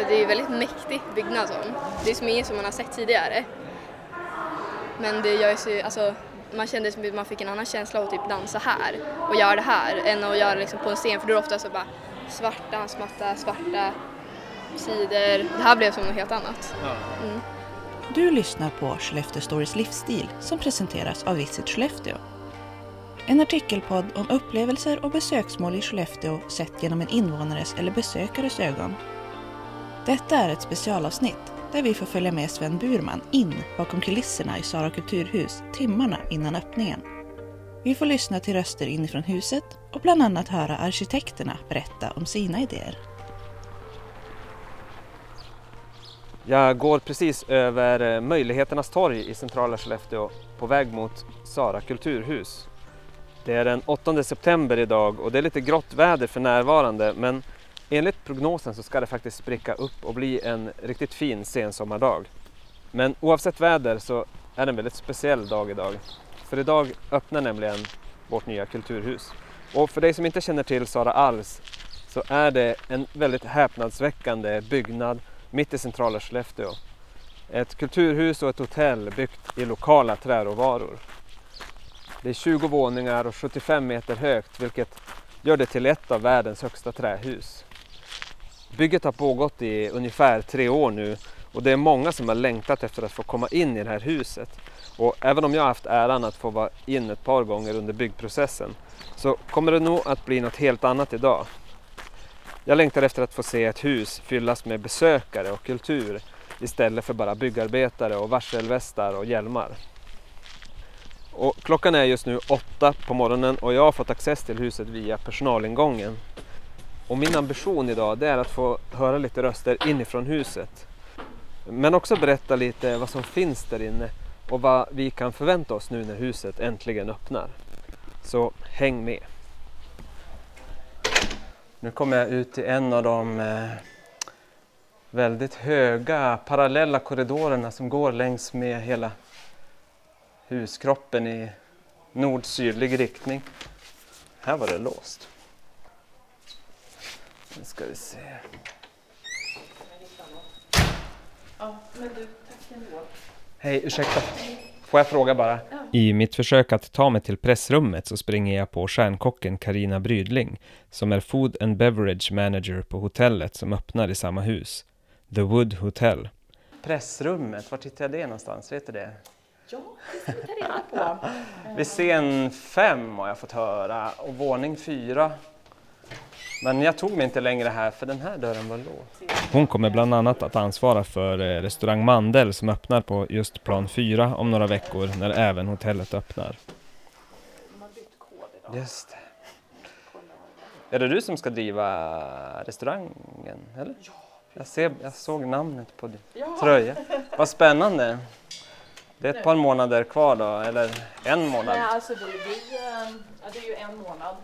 Men det är ju väldigt mäktig byggnad som. Det är som inget som man har sett tidigare. Men det gör ju alltså man kände som att man fick en annan känsla av att typ dansa här och göra det här än att göra liksom på en scen för då är det ofta så bara svarta dansmatta, svarta sidor. Det här blev som något helt annat. Mm. Du lyssnar på Skellefteå Stories livsstil som presenteras av Visit Skellefteå. En artikelpodd om upplevelser och besöksmål i Skellefteå sett genom en invånares eller besökares ögon. Detta är ett specialavsnitt där vi får följa med Sven Burman in bakom kulisserna i Sara kulturhus timmarna innan öppningen. Vi får lyssna till röster inifrån huset och bland annat höra arkitekterna berätta om sina idéer. Jag går precis över eh, Möjligheternas torg i centrala Skellefteå på väg mot Sara kulturhus. Det är den 8 september idag och det är lite grått väder för närvarande men enligt prognosen så ska det faktiskt spricka upp och bli en riktigt fin sensommardag. Men oavsett väder så är det en väldigt speciell dag idag. För idag öppnar nämligen vårt nya kulturhus. Och för dig som inte känner till Sara alls så är det en väldigt häpnadsväckande byggnad mitt i centrala Skellefteå. Ett kulturhus och ett hotell byggt i lokala träråvaror. Det är 20 våningar och 75 meter högt vilket gör det till ett av världens högsta trähus. Bygget har pågått i ungefär tre år nu och det är många som har längtat efter att få komma in i det här huset. Och även om jag har haft äran att få vara in ett par gånger under byggprocessen så kommer det nog att bli något helt annat idag. Jag längtar efter att få se ett hus fyllas med besökare och kultur istället för bara byggarbetare och varselvästar och hjälmar. Och klockan är just nu åtta på morgonen och jag har fått access till huset via personalingången. Och min ambition idag det är att få höra lite röster inifrån huset. Men också berätta lite vad som finns där inne och vad vi kan förvänta oss nu när huset äntligen öppnar. Så häng med! Nu kommer jag ut i en av de eh, väldigt höga parallella korridorerna som går längs med hela huskroppen i nord-sydlig riktning. Här var det låst. Nu ska vi se. Ja, men du, tack ändå. Hej, ursäkta. Får jag fråga bara? I mitt försök att ta mig till pressrummet så springer jag på stjärnkocken Karina Brydling som är Food and Beverage Manager på hotellet som öppnar i samma hus. The Wood Hotel. Pressrummet, var hittar jag det någonstans? Vet du det? Ja, det ska vi ta reda på. Vid scen fem har jag fått höra och våning fyra. Men jag tog mig inte längre här för den här dörren var låst. Hon kommer bland annat att ansvara för eh, restaurang Mandel som öppnar på just plan 4 om några veckor när även hotellet öppnar. Just det. Är det du som ska driva restaurangen? Eller? Jag, ser, jag såg namnet på din tröja. Vad spännande. Det är ett par månader kvar då, eller en månad? Nej, alltså det, vi, eh, ja, det är ju en månad.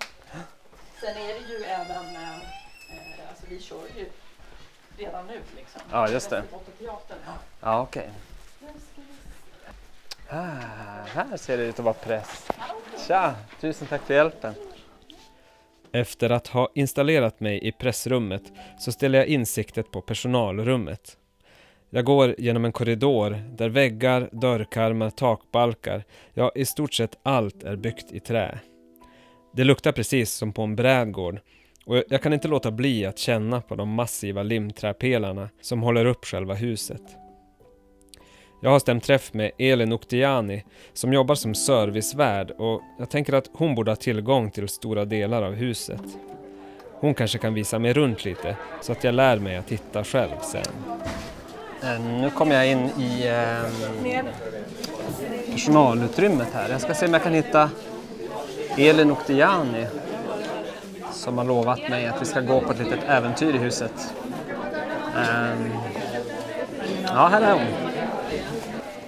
Sen är det ju även, eh, eh, alltså vi kör ju redan nu liksom. Ja, just det. Teatern, ja. Ja, okej. Här, här ser det ut att vara press. Tja, tusen tack för hjälpen. Efter att ha installerat mig i pressrummet så ställer jag in siktet på personalrummet. Jag går genom en korridor där väggar, dörrkarmar, takbalkar, ja i stort sett allt är byggt i trä. Det luktar precis som på en brädgård och jag kan inte låta bli att känna på de massiva limträpelarna som håller upp själva huset. Jag har stämt träff med Elin Oktiani som jobbar som servicevärd och jag tänker att hon borde ha tillgång till stora delar av huset. Hon kanske kan visa mig runt lite så att jag lär mig att titta själv sen. Eh, nu kommer jag in i eh, personalutrymmet här. Jag ska se om jag kan hitta Elin Oktiani som har lovat mig att vi ska gå på ett litet äventyr i huset. Ehm, ja, här är hon.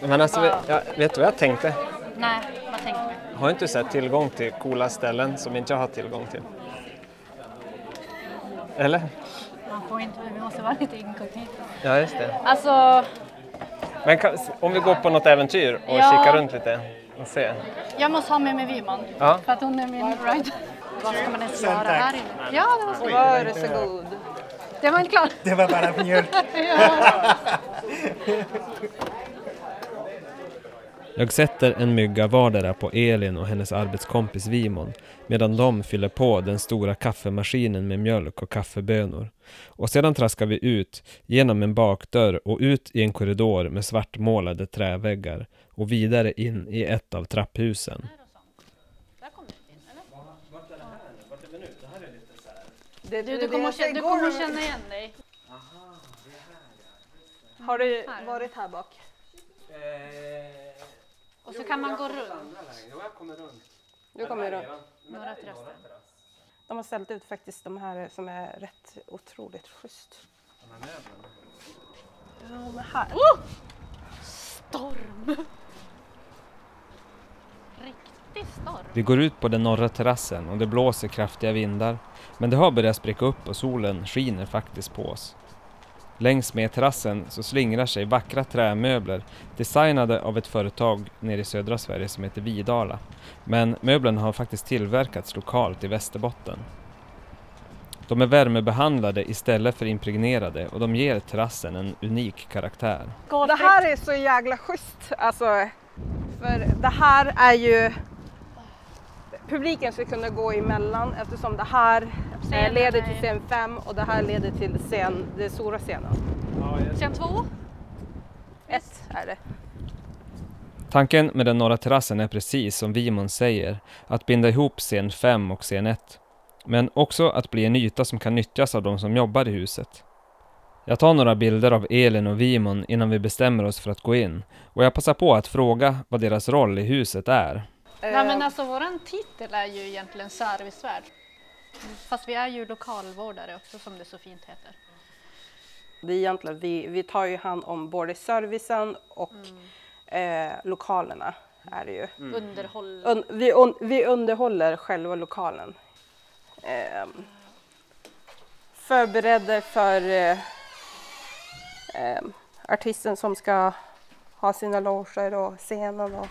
Men alltså, jag, vet du vad jag tänkte? Nej, vad tänkte du? Har inte du sett tillgång till coola ställen som inte jag har tillgång till? Eller? Man får inte, vi måste vara lite inkognito. Ja, just det. Alltså, Men kan, om vi går på något äventyr och Ja. kikar runt lite och se. jag måste ha med mig Viman. Ja. För att hon är min ride. Vad ska man ens göra här inne? Ja, det var så. Varsågod. Det var inte klart. Det var bara mjölk. Jag sätter en mygga vardera på Elin och hennes arbetskompis Vimon medan de fyller på den stora kaffemaskinen med mjölk och kaffebönor. Och sedan traskar vi ut genom en bakdörr och ut i en korridor med svartmålade träväggar och vidare in i ett av trapphusen. Du, du, kommer, känna, du kommer att känna igen dig. Har du Här. varit här bak? Och så kan man gå runt. Du kommer runt. Några terrasser. De har ställt ut faktiskt de här som är rätt otroligt schysst. Ja, men här. Riktig storm. Vi går ut på den norra terrassen och det blåser kraftiga vindar. Men det har börjat spricka upp och solen skiner faktiskt på oss. Längs med terrassen så slingrar sig vackra trämöbler designade av ett företag nere i södra Sverige som heter Vidala. Men möblerna har faktiskt tillverkats lokalt i Västerbotten. De är värmebehandlade istället för impregnerade och de ger terrassen en unik karaktär. Det här är så jävla schysst. Alltså, för det här är ju... Publiken ska kunna gå emellan eftersom det här eh, Scenen leder är- till scen 5 och det här leder till scen, den stora scenen. Scen två. Ett är det. Tanken med den norra terrassen är precis som Vimon säger, att binda ihop scen 5 och scen 1. Men också att bli en yta som kan nyttjas av de som jobbar i huset. Jag tar några bilder av Elin och Vimon innan vi bestämmer oss för att gå in och jag passar på att fråga vad deras roll i huset är. Nej men alltså våran titel är ju egentligen servicevärd. Fast vi är ju lokalvårdare också som det så fint heter. Det är egentligen, vi, vi tar ju hand om både servicen och eh, lokalerna. Är det ju. Underhåll. Un, vi, un, vi underhåller själva lokalen. Eh, förbereder för eh, eh, artisten som ska ha sina loger och scenen. Och, eh,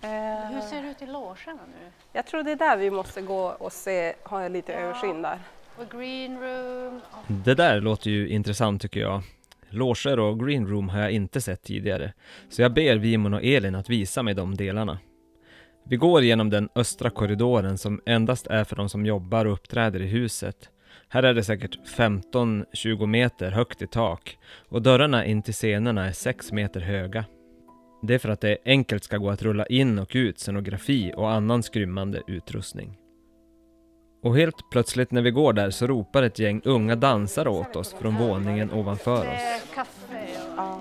Hur ser det ut i logerna nu? jag tror det är där vi måste gå och se, ha lite översyn där. Och green room. Det där låter ju intressant tycker jag. Loger och green room har jag inte sett tidigare, så jag ber Vimon och Elin att visa mig de delarna. Vi går genom den östra korridoren som endast är för de som jobbar och uppträder i huset. Här är det säkert 15-20 meter högt i tak och dörrarna in till scenerna är 6 meter höga. Det är för att det enkelt ska gå att rulla in och ut scenografi och annan skrymmande utrustning. Och helt plötsligt när vi går där så ropar ett gäng unga dansare åt oss från våningen ovanför Det oss. är kaffe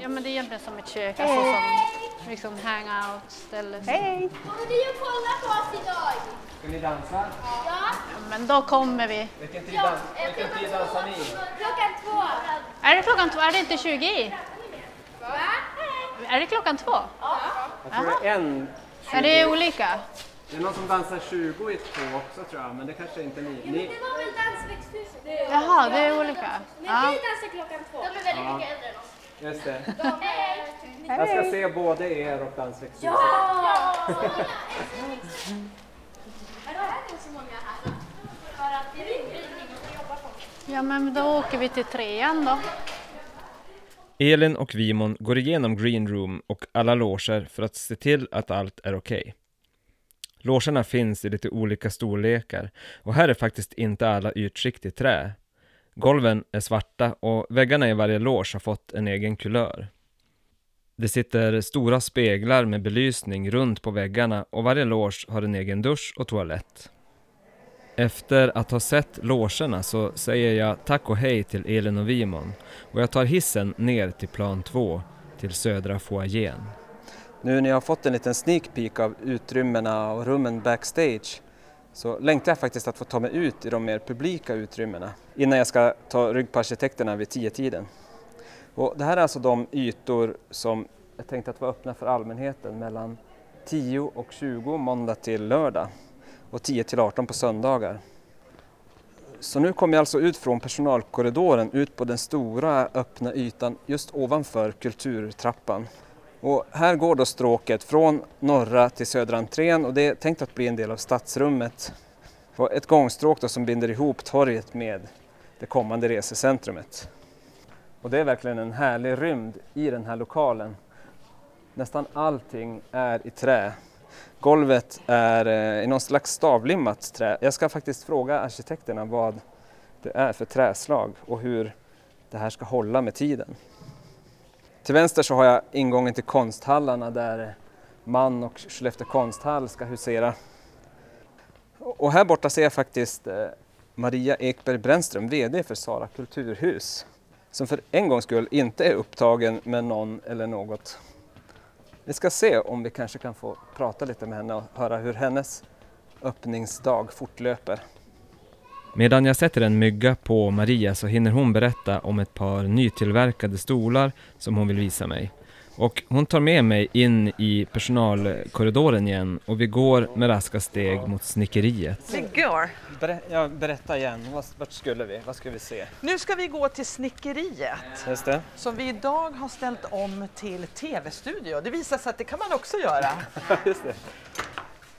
ja men det är egentligen som ett kök, alltså som liksom hangout ställe. Hej! Kommer ni att kolla på oss idag? Ska ni dansa? Ja. Men då kommer vi. Vilken tid, Ja, vilken tid dansar ni? Klockan två. Är det klockan två? Är det inte 20 i? Är det klockan två? Jag tror det är en. Är det olika? Det är någon som dansar 20 i två också tror jag, men det kanske inte ni. ni... Det var väl dansväxthuset? Jaha, det är olika. Men Ja. vi dansar klockan två. De är väldigt mycket äldre än oss. Just det. Hej! Jag ska se både er och dansväxthuset. Ja! Varför är det så många här? För att det är ingen som jobbar på ja, men då åker vi till trean då. Elin och Vimon går igenom green room och alla loger för att se till att allt är okej. Logerna finns i lite olika storlekar och här är faktiskt inte alla ytskikt i trä. Golven är svarta och väggarna i varje loge har fått en egen kulör. Det sitter stora speglar med belysning runt på väggarna och varje loge har en egen dusch och toalett. Efter att ha sett logerna så säger jag tack och hej till Elin och Vimon och jag tar hissen ner till plan 2 till södra foajén. Nu när jag har fått en liten sneak peek av utrymmena och rummen backstage så längtar jag faktiskt att få ta mig ut i de mer publika utrymmena innan jag ska ta rygg på arkitekterna vid 10-tiden. Och det här är alltså de ytor som är tänkta att vara öppna för allmänheten mellan 10 och 20 måndag till lördag och 10 till 18 på söndagar. Så nu kommer jag alltså ut från personalkorridoren ut på den stora öppna ytan just ovanför kulturtrappan. Och här går då stråket från norra till södra entrén och det är tänkt att bli en del av stadsrummet. Och ett gångstråk då som binder ihop torget med det kommande resecentrumet. Och det är verkligen en härlig rymd i den här lokalen. Nästan allting är i trä. Golvet är eh, i någon slags stavlimmat trä. Jag ska faktiskt fråga arkitekterna vad det är för träslag och hur det här ska hålla med tiden. Till vänster så har jag ingången till konsthallarna där man och Skellefteå konsthall ska husera. Och här borta ser jag faktiskt eh, Maria Ekberg Brännström, VD för Sara kulturhus, som för en gångs skull inte är upptagen med någon eller något. Vi ska se om vi kanske kan få prata lite med henne och höra hur hennes öppningsdag fortlöper. Medan jag sätter en mygga på Maria så hinner hon berätta om ett par nytillverkade stolar som hon vill visa mig. Och hon tar med mig in i personalkorridoren igen och vi går med raska steg mot snickeriet. Vi går. Ber ja, berätta igen, vart, skulle vi? Vad ska vi se? Nu ska vi gå till snickeriet Just det. som vi idag har ställt om till tv-studio. Det visar sig att det kan man också göra. Just det.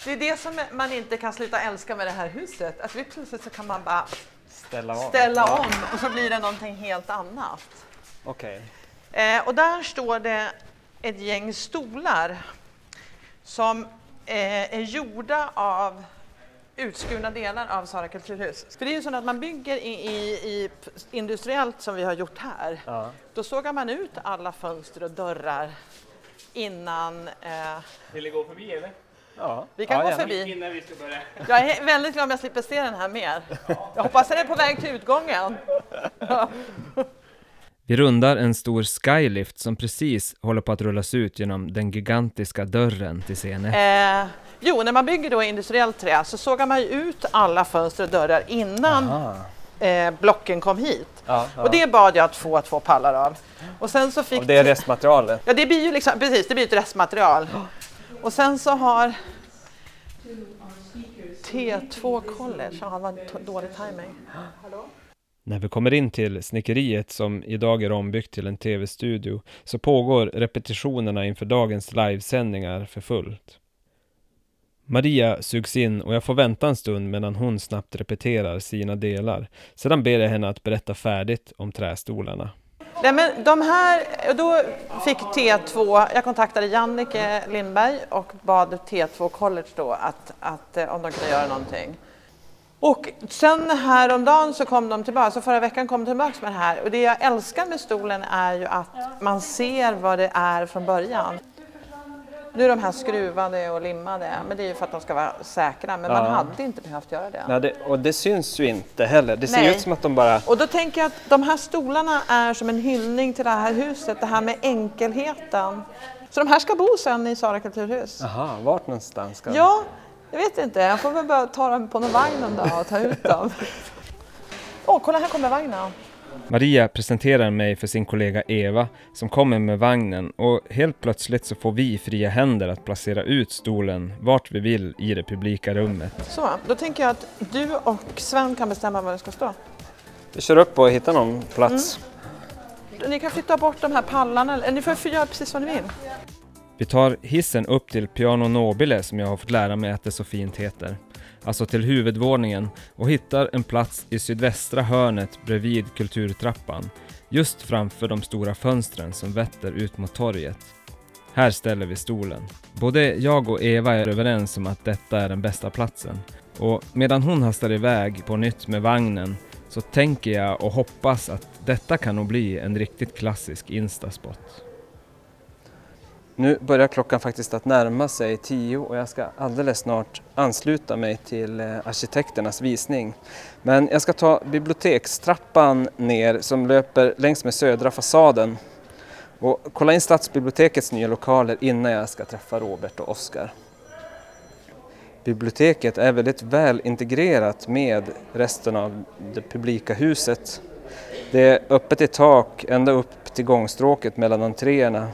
Det är det som man inte kan sluta älska med det här huset. Att vi plötsligt så kan man bara Ställa av. ställa om och så blir det någonting helt annat. Okej. Eh, och där står det ett gäng stolar som eh, är gjorda av utskurna delar av Sara kulturhus. För det är ju så att man bygger i, i, i industriellt som vi har gjort här. Ja. Då sågar man ut alla fönster och dörrar innan eh, Vill ni gå förbi eller? Ja. vi kan ja, gå gärna. förbi. Innan vi ska börja. Jag är väldigt glad om jag slipper se den här mer. Jag hoppas att den är på väg till utgången. Vi rundar en stor skylift som precis håller på att rullas ut genom den gigantiska dörren till scenen. Eh, jo, när man bygger då industriellt trä så sågar man ju ut alla fönster och dörrar innan eh, blocken kom hit. Ja, ja. Och det bad jag att få två pallar av. Och sen så fick Och det är restmaterialet. Ja, det blir ju liksom, precis, det blir ett restmaterial. Och sen så har T2 College, ja, det var dålig timing. När vi kommer in till snickeriet som idag är ombyggt till en tv-studio så pågår repetitionerna inför dagens livesändningar för fullt. Maria sugs in och jag får vänta en stund medan hon snabbt repeterar sina delar. Sedan ber jag henne att berätta färdigt om trästolarna. Nej, men de här, då fick T2, jag kontaktade Jannike Lindberg och bad T2 College då att, att eh, om de kunde göra någonting. Och sen häromdagen så kom de tillbaka, så förra veckan kom de tillbaka med det här. Och det jag älskar med stolen är ju att man ser vad det är från början. Nu är de här skruvade och limmade, men det är ju för att de ska vara säkra. Men man Ja. hade inte behövt göra det. Ja, det, och det syns ju inte heller. Det ser Nej. ut som att de bara... Och då tänker jag att de här stolarna är som en hyllning till det här huset, det här med enkelheten. Så de här ska bo sen i Sara kulturhus. Aha, vart någonstans ska de? Ja, jag vet inte. Jag får väl bara ta dem på någon vagn en dag och ta ut dem. Åh, kolla här kommer vagnen. Maria presenterar mig för sin kollega Eva som kommer med vagnen och helt plötsligt så får vi fria händer att placera ut stolen vart vi vill i det publika rummet. Så, då tänker jag att du och Sven kan bestämma var det ska stå. Vi kör upp och hittar någon plats. Ni kan flytta bort de här pallarna, eller ni får få göra precis vad ni vill. Vi tar hissen upp till Piano Nobile som jag har fått lära mig att det så fint heter. Alltså till huvudvåningen och hittar en plats i sydvästra hörnet bredvid kulturtrappan. Just framför de stora fönstren som vetter ut mot torget. Här ställer vi stolen. Både jag och Eva är överens om att detta är den bästa platsen. Och medan hon hastar iväg på nytt med vagnen så tänker jag och hoppas att detta kan nog bli en riktigt klassisk instaspot. Nu börjar klockan faktiskt att närma sig tio och jag ska alldeles snart ansluta mig till eh, arkitekternas visning. Men jag ska ta bibliotekstrappan ner som löper längs med södra fasaden och kolla in stadsbibliotekets nya lokaler innan jag ska träffa Robert och Oskar. Biblioteket är väldigt väl integrerat med resten av det publika huset. Det är öppet i tak ända upp till gångstråket mellan entréerna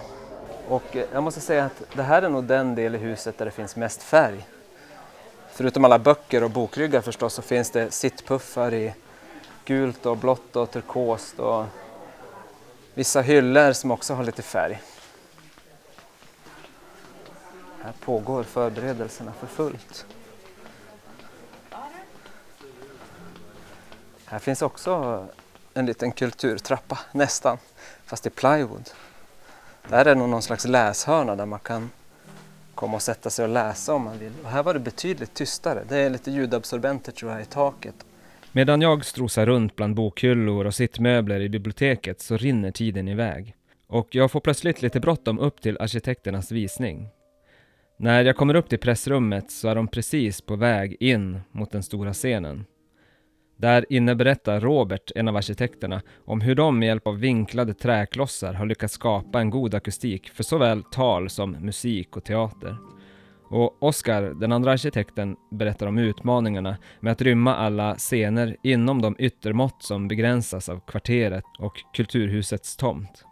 och eh, jag måste säga att det här är nog den del i huset där det finns mest färg. Förutom alla böcker och bokryggar förstås så finns det sittpuffar i gult och blått och turkost och vissa hyllor som också har lite färg. Här pågår förberedelserna för fullt. Här finns också en liten kulturtrappa, nästan, fast i plywood. Där är nog någon slags läshörna där man kan komma och sätta sig och läsa om man vill. Och här var det betydligt tystare. Det är lite ljudabsorbenter tror jag i taket. Medan jag strosar runt bland bokhyllor och sittmöbler i biblioteket så rinner tiden iväg. Och jag får plötsligt lite bråttom upp till arkitekternas visning. När jag kommer upp till pressrummet så är de precis på väg in mot den stora scenen. Där inne berättar Robert, en av arkitekterna, om hur de med hjälp av vinklade träklossar har lyckats skapa en god akustik för såväl tal som musik och teater. Och Oskar, den andra arkitekten, berättar om utmaningarna med att rymma alla scener inom de yttermått som begränsas av kvarteret och kulturhusets tomt.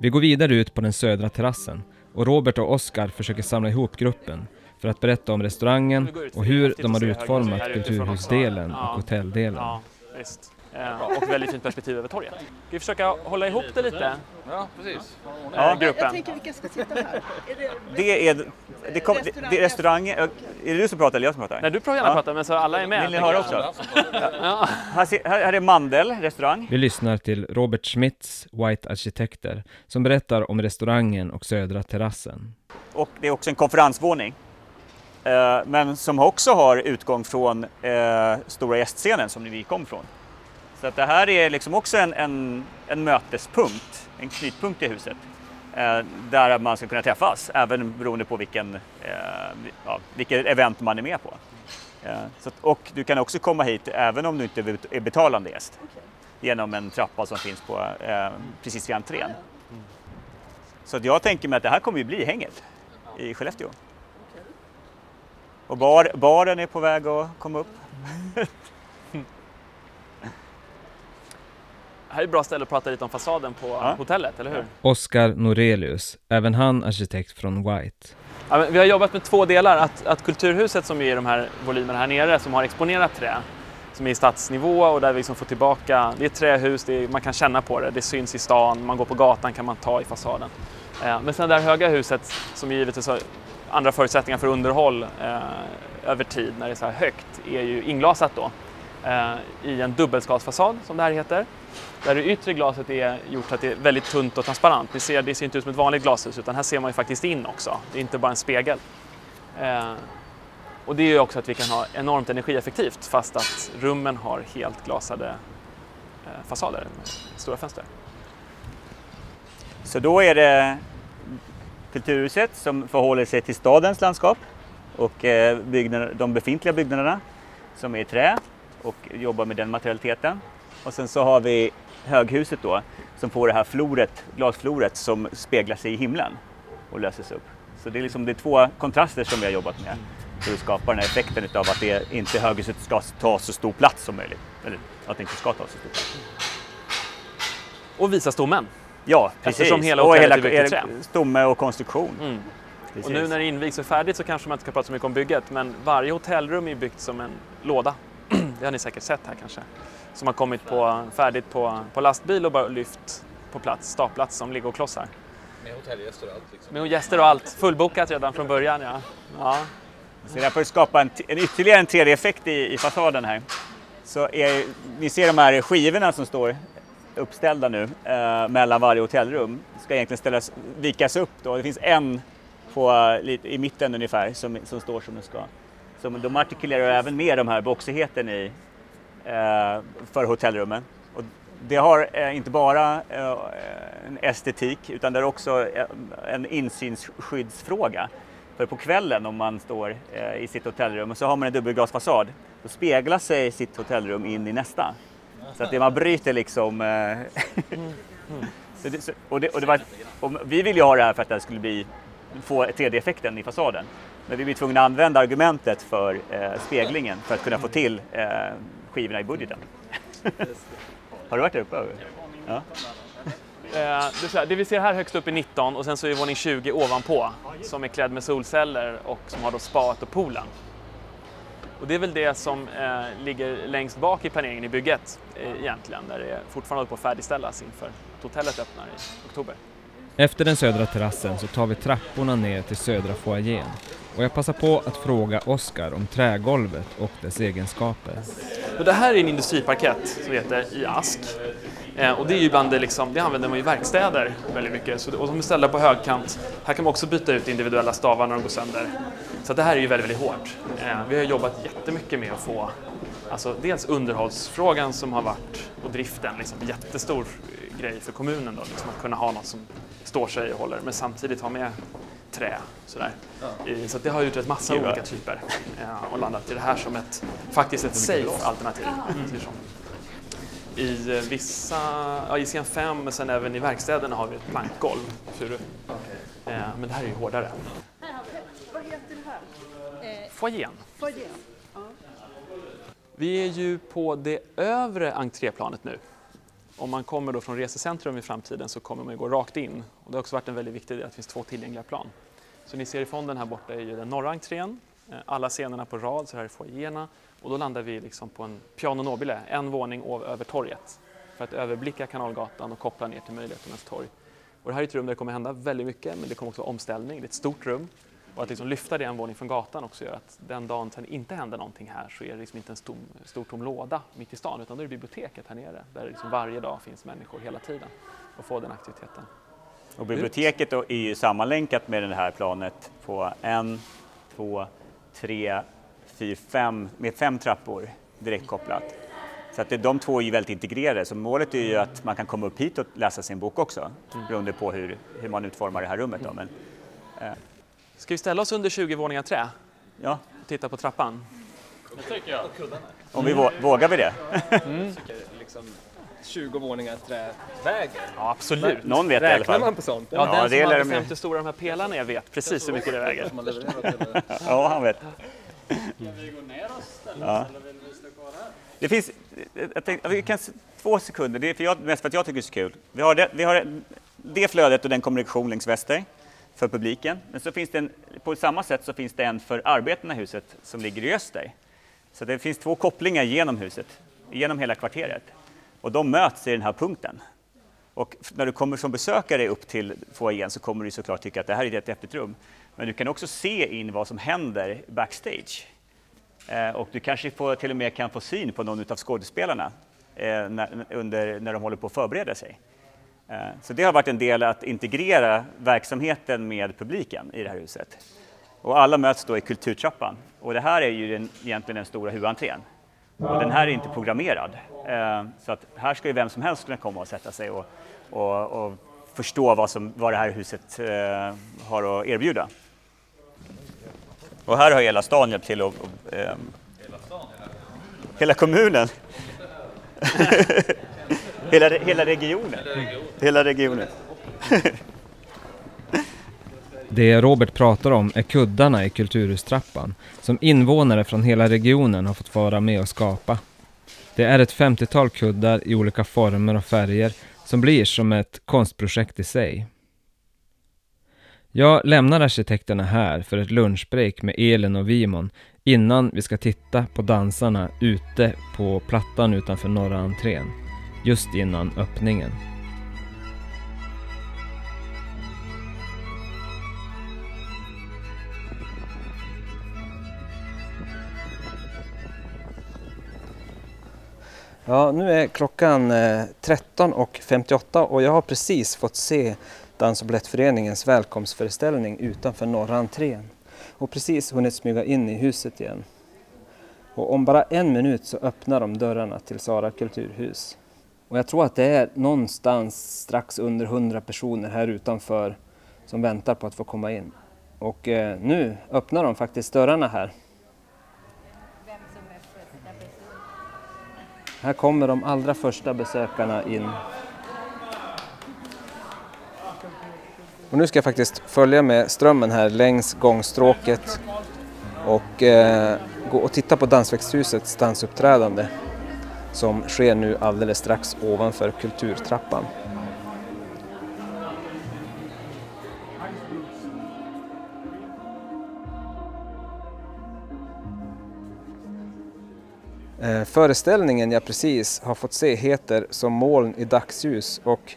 Vi går vidare ut på den södra terrassen och Robert och Oskar försöker samla ihop gruppen för att berätta om restaurangen och hur de har utformat kulturhusdelen och hotelldelen. Ja, visst. Eh, och väldigt fint perspektiv över torget. Ska vi försöka hålla ihop det lite? Ja, precis. Ja, gruppen. vilka ska sitta här? Det är, det, kom, det, det är restaurang. Är det du som pratar eller jag som pratar? Nej, du får gärna Ja. prata, men så alla är med. Vill ni tänker höra jag. också? Ja. Här, här är Mandel restaurang. Vi lyssnar till Robert Schmitz, White Arkitekter, som berättar om restaurangen och södra terrassen. Och det är också en konferensvåning. Eh, men som också har utgång från eh, stora gästscenen som vi kom från. Så att det här är liksom också en, en, en mötespunkt, en knutpunkt i huset. Eh, där man ska kunna träffas, även beroende på vilken, ja, vilket event man är med på. Att, och du kan också komma hit även om du inte är betalande gäst. Genom en trappa som finns på, eh, precis vid entrén. Så jag tänker mig att det här kommer ju bli hänget i Skellefteå. Och bar, baren är på väg att komma upp. Här är ett bra ställe att prata lite om fasaden på Ja. hotellet, eller hur? Oskar Norelius, även han arkitekt från White. Ja, men vi har jobbat med två delar. Att, att Kulturhuset som är i de här volymerna här nere som har exponerat trä som är i stadsnivå och där vi liksom får tillbaka, det är ett trähus, det är, man kan känna på det, det syns i stan, man går på gatan kan man ta i fasaden. Eh, men sen det här höga huset som givetvis har andra förutsättningar för underhåll eh, över tid när det är så här högt är ju inglasat då eh, i en dubbelskalsfasad som det här heter. Där det yttre glaset är gjort så att det är väldigt tunt och transparent. Ni ser, det ser inte ut som ett vanligt glashus utan här ser man ju faktiskt in också. Det är inte bara en spegel. Eh, och det är ju också att vi kan ha enormt energieffektivt fast att rummen har helt glasade eh, fasader med stora fönster. Så då är det Kulturhuset som förhåller sig till stadens landskap och eh, byggnader, de befintliga byggnaderna som är i trä och jobbar med den materialiteten. Och sen så har vi höghuset då som får det här floret, glasfloret som speglar sig i himlen och löses upp. Så det är liksom det är två kontraster som vi har jobbat med för att skapa den här effekten av att det inte höghuset ska ta så stor plats som möjligt. Eller att det inte ska ta så stor plats. Och visa stommen. Ja, precis. Eftersom hela och hotellet hela är stomme och konstruktion. Mm. Precis. Och nu när det invigs och är färdigt så kanske man inte ska prata så mycket om bygget men varje hotellrum är byggt som en låda. det har ni säkert sett här kanske. Som har kommit på, färdigt på, på lastbil och bara lyft på plats, staplats som liggo-klossar. Med hotellgäster och allt liksom. Med gäster och allt, fullbokat redan från början ja. ja. Så där för att skapa en, en ytterligare en 3D-effekt i, i fasaden här. Så är, ni ser de här skivorna som står uppställda nu eh, mellan varje hotellrum. Ska egentligen ställas, vikas upp då. Det finns en på, eh, i mitten ungefär som, som står som den ska. Så de artikulerar även med de här boxigheten i eh, för hotellrummen. Och det har eh, inte bara eh, en estetik utan det är också eh, en insynsskyddsfråga. För på kvällen om man står eh, i sitt hotellrum och så har man en dubbelglasfasad, då speglar sig sitt hotellrum in i nästa. Så att det man bryter liksom... Eh, så det, och det, och det var, och vi ville ju ha det här för att det skulle bli, få 3D-effekten i fasaden. Men vi blev tvungna att använda argumentet för eh, speglingen för att kunna få till eh, skivorna i budgeten. har du varit där uppe? Ja. Eh, det, är så här, det vi ser här högst upp är 19 och sen så är våning 20 ovanpå som är klädd med solceller och som har då spat och poolen. Och det är väl det som eh, ligger längst bak i planeringen i bygget eh, egentligen, där det fortfarande håller på att färdigställas inför att hotellet öppnar i oktober. Efter den södra terrassen så tar vi trapporna ner till södra foajén och jag passar på att fråga Oskar om trägolvet och dess egenskaper. Det här är en industriparkett som heter i ask. Eh, och det är ju bland det, liksom, det använder man i verkstäder väldigt mycket. Så, och de är ställda på högkant. Här kan man också byta ut individuella stavar när de går sönder. Så det här är ju väldigt, väldigt hårt. Eh, vi har jobbat jättemycket med att få Alltså dels underhållsfrågan som har varit och driften, liksom, jättestor grej för kommunen då, liksom att kunna ha något som står sig och håller men samtidigt ha med trä. Sådär. I- Så att det har utrett massa Gud, olika typer eh, och landat i det här som ett faktiskt ett safe alternativ. så. I eh, vissa, ja, i scen 5 men sen även i verkstäderna har vi ett plankgolv, furu. Eh, men det här är ju hårdare. Vad heter det här? Eh, Foajén. foajén. Ja. Vi är ju på det övre entréplanet nu. Om man kommer då från resecentrum i framtiden så kommer man ju gå rakt in. Och det har också varit en väldigt viktig del att det finns två tillgängliga plan. Så ni ser i fonden här borta är ju den norra entrén, eh, alla scenerna på rad, så här är foajéerna. Och då landar vi liksom på en piano nobile, en våning över torget. För att överblicka Kanalgatan och koppla ner till Möjligheternas torg. Och det här är ett rum där det kommer hända väldigt mycket, men det kommer också vara omställning. Det är ett stort rum. Och att liksom lyfta det en våning från gatan också gör att den dagen sen inte händer någonting här så är det liksom inte en stor, stor tom låda mitt i stan utan då är det biblioteket här nere där det liksom varje dag finns människor hela tiden och få den aktiviteten. Och biblioteket då är ju sammanlänkat med det här planet på en, två, tre, fyra, fem, med fem trappor direkt kopplat. Så att det, de två är ju väldigt integrerade, så målet är ju att man kan komma upp hit och läsa sin bok också, beroende på hur, hur man utformar det här rummet. Då. Men, eh, Ska vi ställa oss under 20 våningar trä? Ja. Och titta på trappan? Det tycker jag. om vi vå, vågar vi det? Mm. Tycker liksom 20 våningar trä väger. Ja, absolut. Någon vet i alla Räknar fall. man på sånt? Ja, den det som hade de- 50 stora de här pelarna jag vet precis hur mycket det väger. Har Ja, han vet. Ska vi gå ner oss istället Ja. eller vill vi stå kvar här? Det finns, jag tänkte, vi kan, två sekunder, det är för jag, mest för att jag tycker det är så kul. Vi har det, vi har det flödet och den kommunikation längs väster för publiken. Men så finns det en, på samma sätt så finns det en för arbetarna i huset som ligger i öster. Så det finns två kopplingar genom huset, genom hela kvarteret. Och de möts i den här punkten. Och när du kommer som besökare upp till foajén så kommer du såklart tycka att det här är ett häftigt rum. Men du kan också se in vad som händer backstage. Eh, och du kanske får, till och med kan få syn på någon av skådespelarna eh, när, under, när de håller på att förbereda sig. Eh, så det har varit en del att integrera verksamheten med publiken i det här huset. Och alla möts då i Kulturtrappan. Och det här är ju den, egentligen den stora huvudentrén. Och den här är inte programmerad. Eh, så att här ska ju vem som helst kunna komma och sätta sig och, och, och förstå vad, som, vad det här huset eh, har att erbjuda. Och här har hela stan hjälpt till och, och ehm, hela kommunen. hela, hela regionen. Hela regionen. Det Robert pratar om är kuddarna i Kulturhustrappan som invånare från hela regionen har fått vara med och skapa. Det är ett 50-tal kuddar i olika former och färger som blir som ett konstprojekt i sig. Jag lämnar arkitekterna här för ett lunchbreak med Elin och Vimon innan vi ska titta på dansarna ute på plattan utanför norra entrén, just innan öppningen. Ja, nu är klockan eh, 13.58 och jag har precis fått se Dans och Balettföreningens välkomstföreställning utanför norra entrén och precis hunnit smyga in i huset igen. Och om bara en minut så öppnar de dörrarna till Sara kulturhus. Och jag tror att det är någonstans strax under 100 personer här utanför som väntar på att få komma in. Och eh, nu öppnar de faktiskt dörrarna här. Här kommer de allra första besökarna in. Och nu ska jag faktiskt följa med strömmen här längs gångstråket och eh, gå och titta på Dansväxthusets dansuppträdande som sker nu alldeles strax ovanför Kulturtrappan. Eh, Föreställningen jag precis har fått se heter Som moln i dagsljus och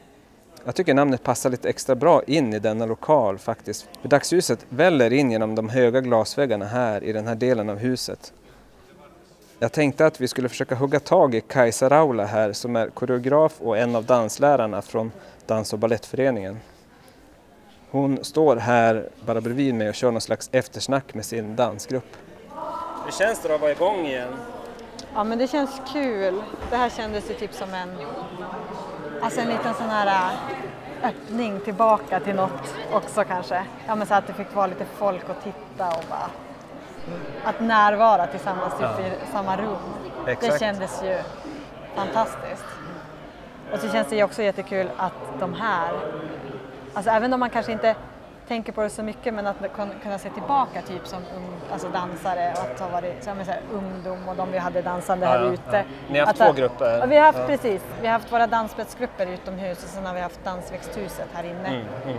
jag tycker namnet passar lite extra bra in i denna lokal faktiskt. För dagsljuset väller in genom de höga glasväggarna här i den här delen av huset. Jag tänkte att vi skulle försöka hugga tag i Kajsa Raula här som är koreograf och en av danslärarna från Dans och Ballettföreningen. Hon står här bara bredvid mig och kör någon slags eftersnack med sin dansgrupp. Hur känns det att vara igång igen? Ja men det känns kul. Det här kändes ju typ som en, alltså en liten sån här äh, öppning tillbaka till något också kanske. Ja men så att det fick vara lite folk och titta och bara att närvara tillsammans Ja. i samma rum. Det Exakt. kändes ju fantastiskt. Och så känns det ju också jättekul att de här, alltså även om man kanske inte tänker på det så mycket men att kun- kunna se tillbaka typ som ung, alltså dansare och att ha varit så, här, ungdom och de vi hade dansande här ja, ute. ja. Ni har haft Att- två grupper? Vi har haft Ja. precis. Vi har haft våra dansspetsgrupper utomhus och sen har vi haft dansväxthuset här inne. Mm, mm.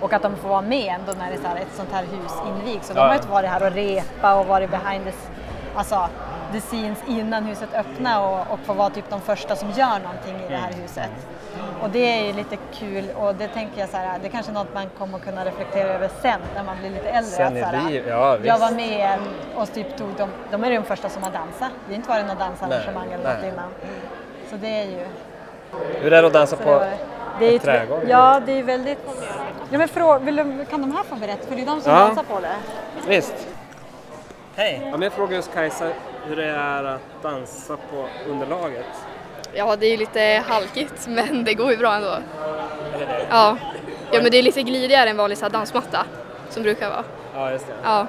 Och att de får vara med ändå när det är så här, ett sånt här hus invigs. Så de har inte varit här och repa och varit behind the, alltså, the scenes innan huset öppnar och, och får vara typ de första som gör någonting i det här Mm. huset. Och det är ju lite kul och det tänker jag så här, det är kanske är något man kommer kunna reflektera över sen när man blir lite äldre. Sen i att så här, liv- ja, jag visst. var med och typ tog de, de är de första som har dansat. Det har inte varit något dansarrangemang eller något innan. Så det är ju Hur är det att dansa så på det var- det är trädgård? Ja, det är väldigt... Ja, men frå, vill kan de här få berätta? För det är de som Ja. dansar på det. Visst. Hej! Men jag frågar just Kajsa hur det är att dansa på underlaget. Ja, det är ju lite halkigt men det går ju bra ändå. Ja, ja men det är lite glidigare än vanlig så dansmatta som brukar vara. Ja, just det. Ja.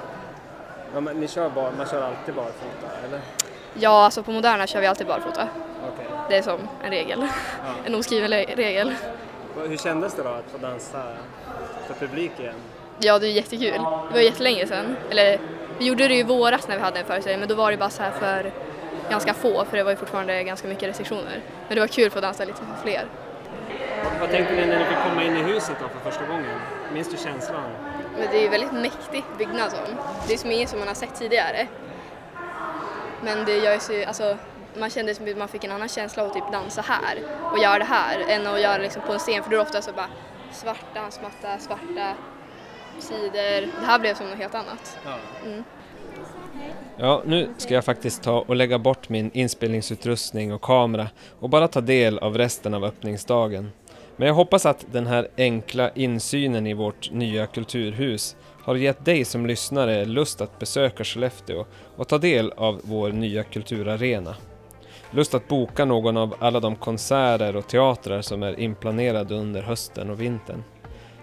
Ja, men ni kör bara, man kör alltid barfota, eller? ja, alltså på Moderna kör vi alltid barfota. Okej. Det är som en regel, Ja. en oskriven regel. Hur kändes det då att få dansa för publik igen? Ja, det är jättekul. Det var jättelänge sedan. Eller vi gjorde det i våras när vi hade en föreställning men då var det bara så här för ganska få för det var ju fortfarande ganska mycket restriktioner. Men det var kul att få dansa lite för fler. Vad tänkte ni när ni fick komma in i huset då för första gången? Minns du känslan? Men det är ju väldigt mäktig byggnad som. Det är som inget som man har sett tidigare. Men det gör ju så, alltså, man kände som att man fick en annan känsla av att typ dansa här och göra det här än att göra liksom på en scen för då är det ofta så bara svart dansmatta, svarta sidor. Det här blev som något helt annat. Mm. Ja, nu ska jag faktiskt ta och lägga bort min inspelningsutrustning och kamera och bara ta del av resten av öppningsdagen. Men jag hoppas att den här enkla insynen i vårt nya kulturhus har gett dig som lyssnare lust att besöka Skellefteå och ta del av vår nya kulturarena. Lust att boka någon av alla de konserter och teatrar som är inplanerade under hösten och vintern.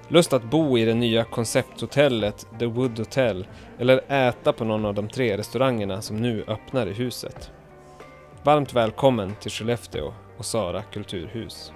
Lust att bo i det nya koncepthotellet The Wood Hotel eller äta på någon av de tre restaurangerna som nu öppnar i huset. Varmt välkommen till Skellefteå och Sara kulturhus.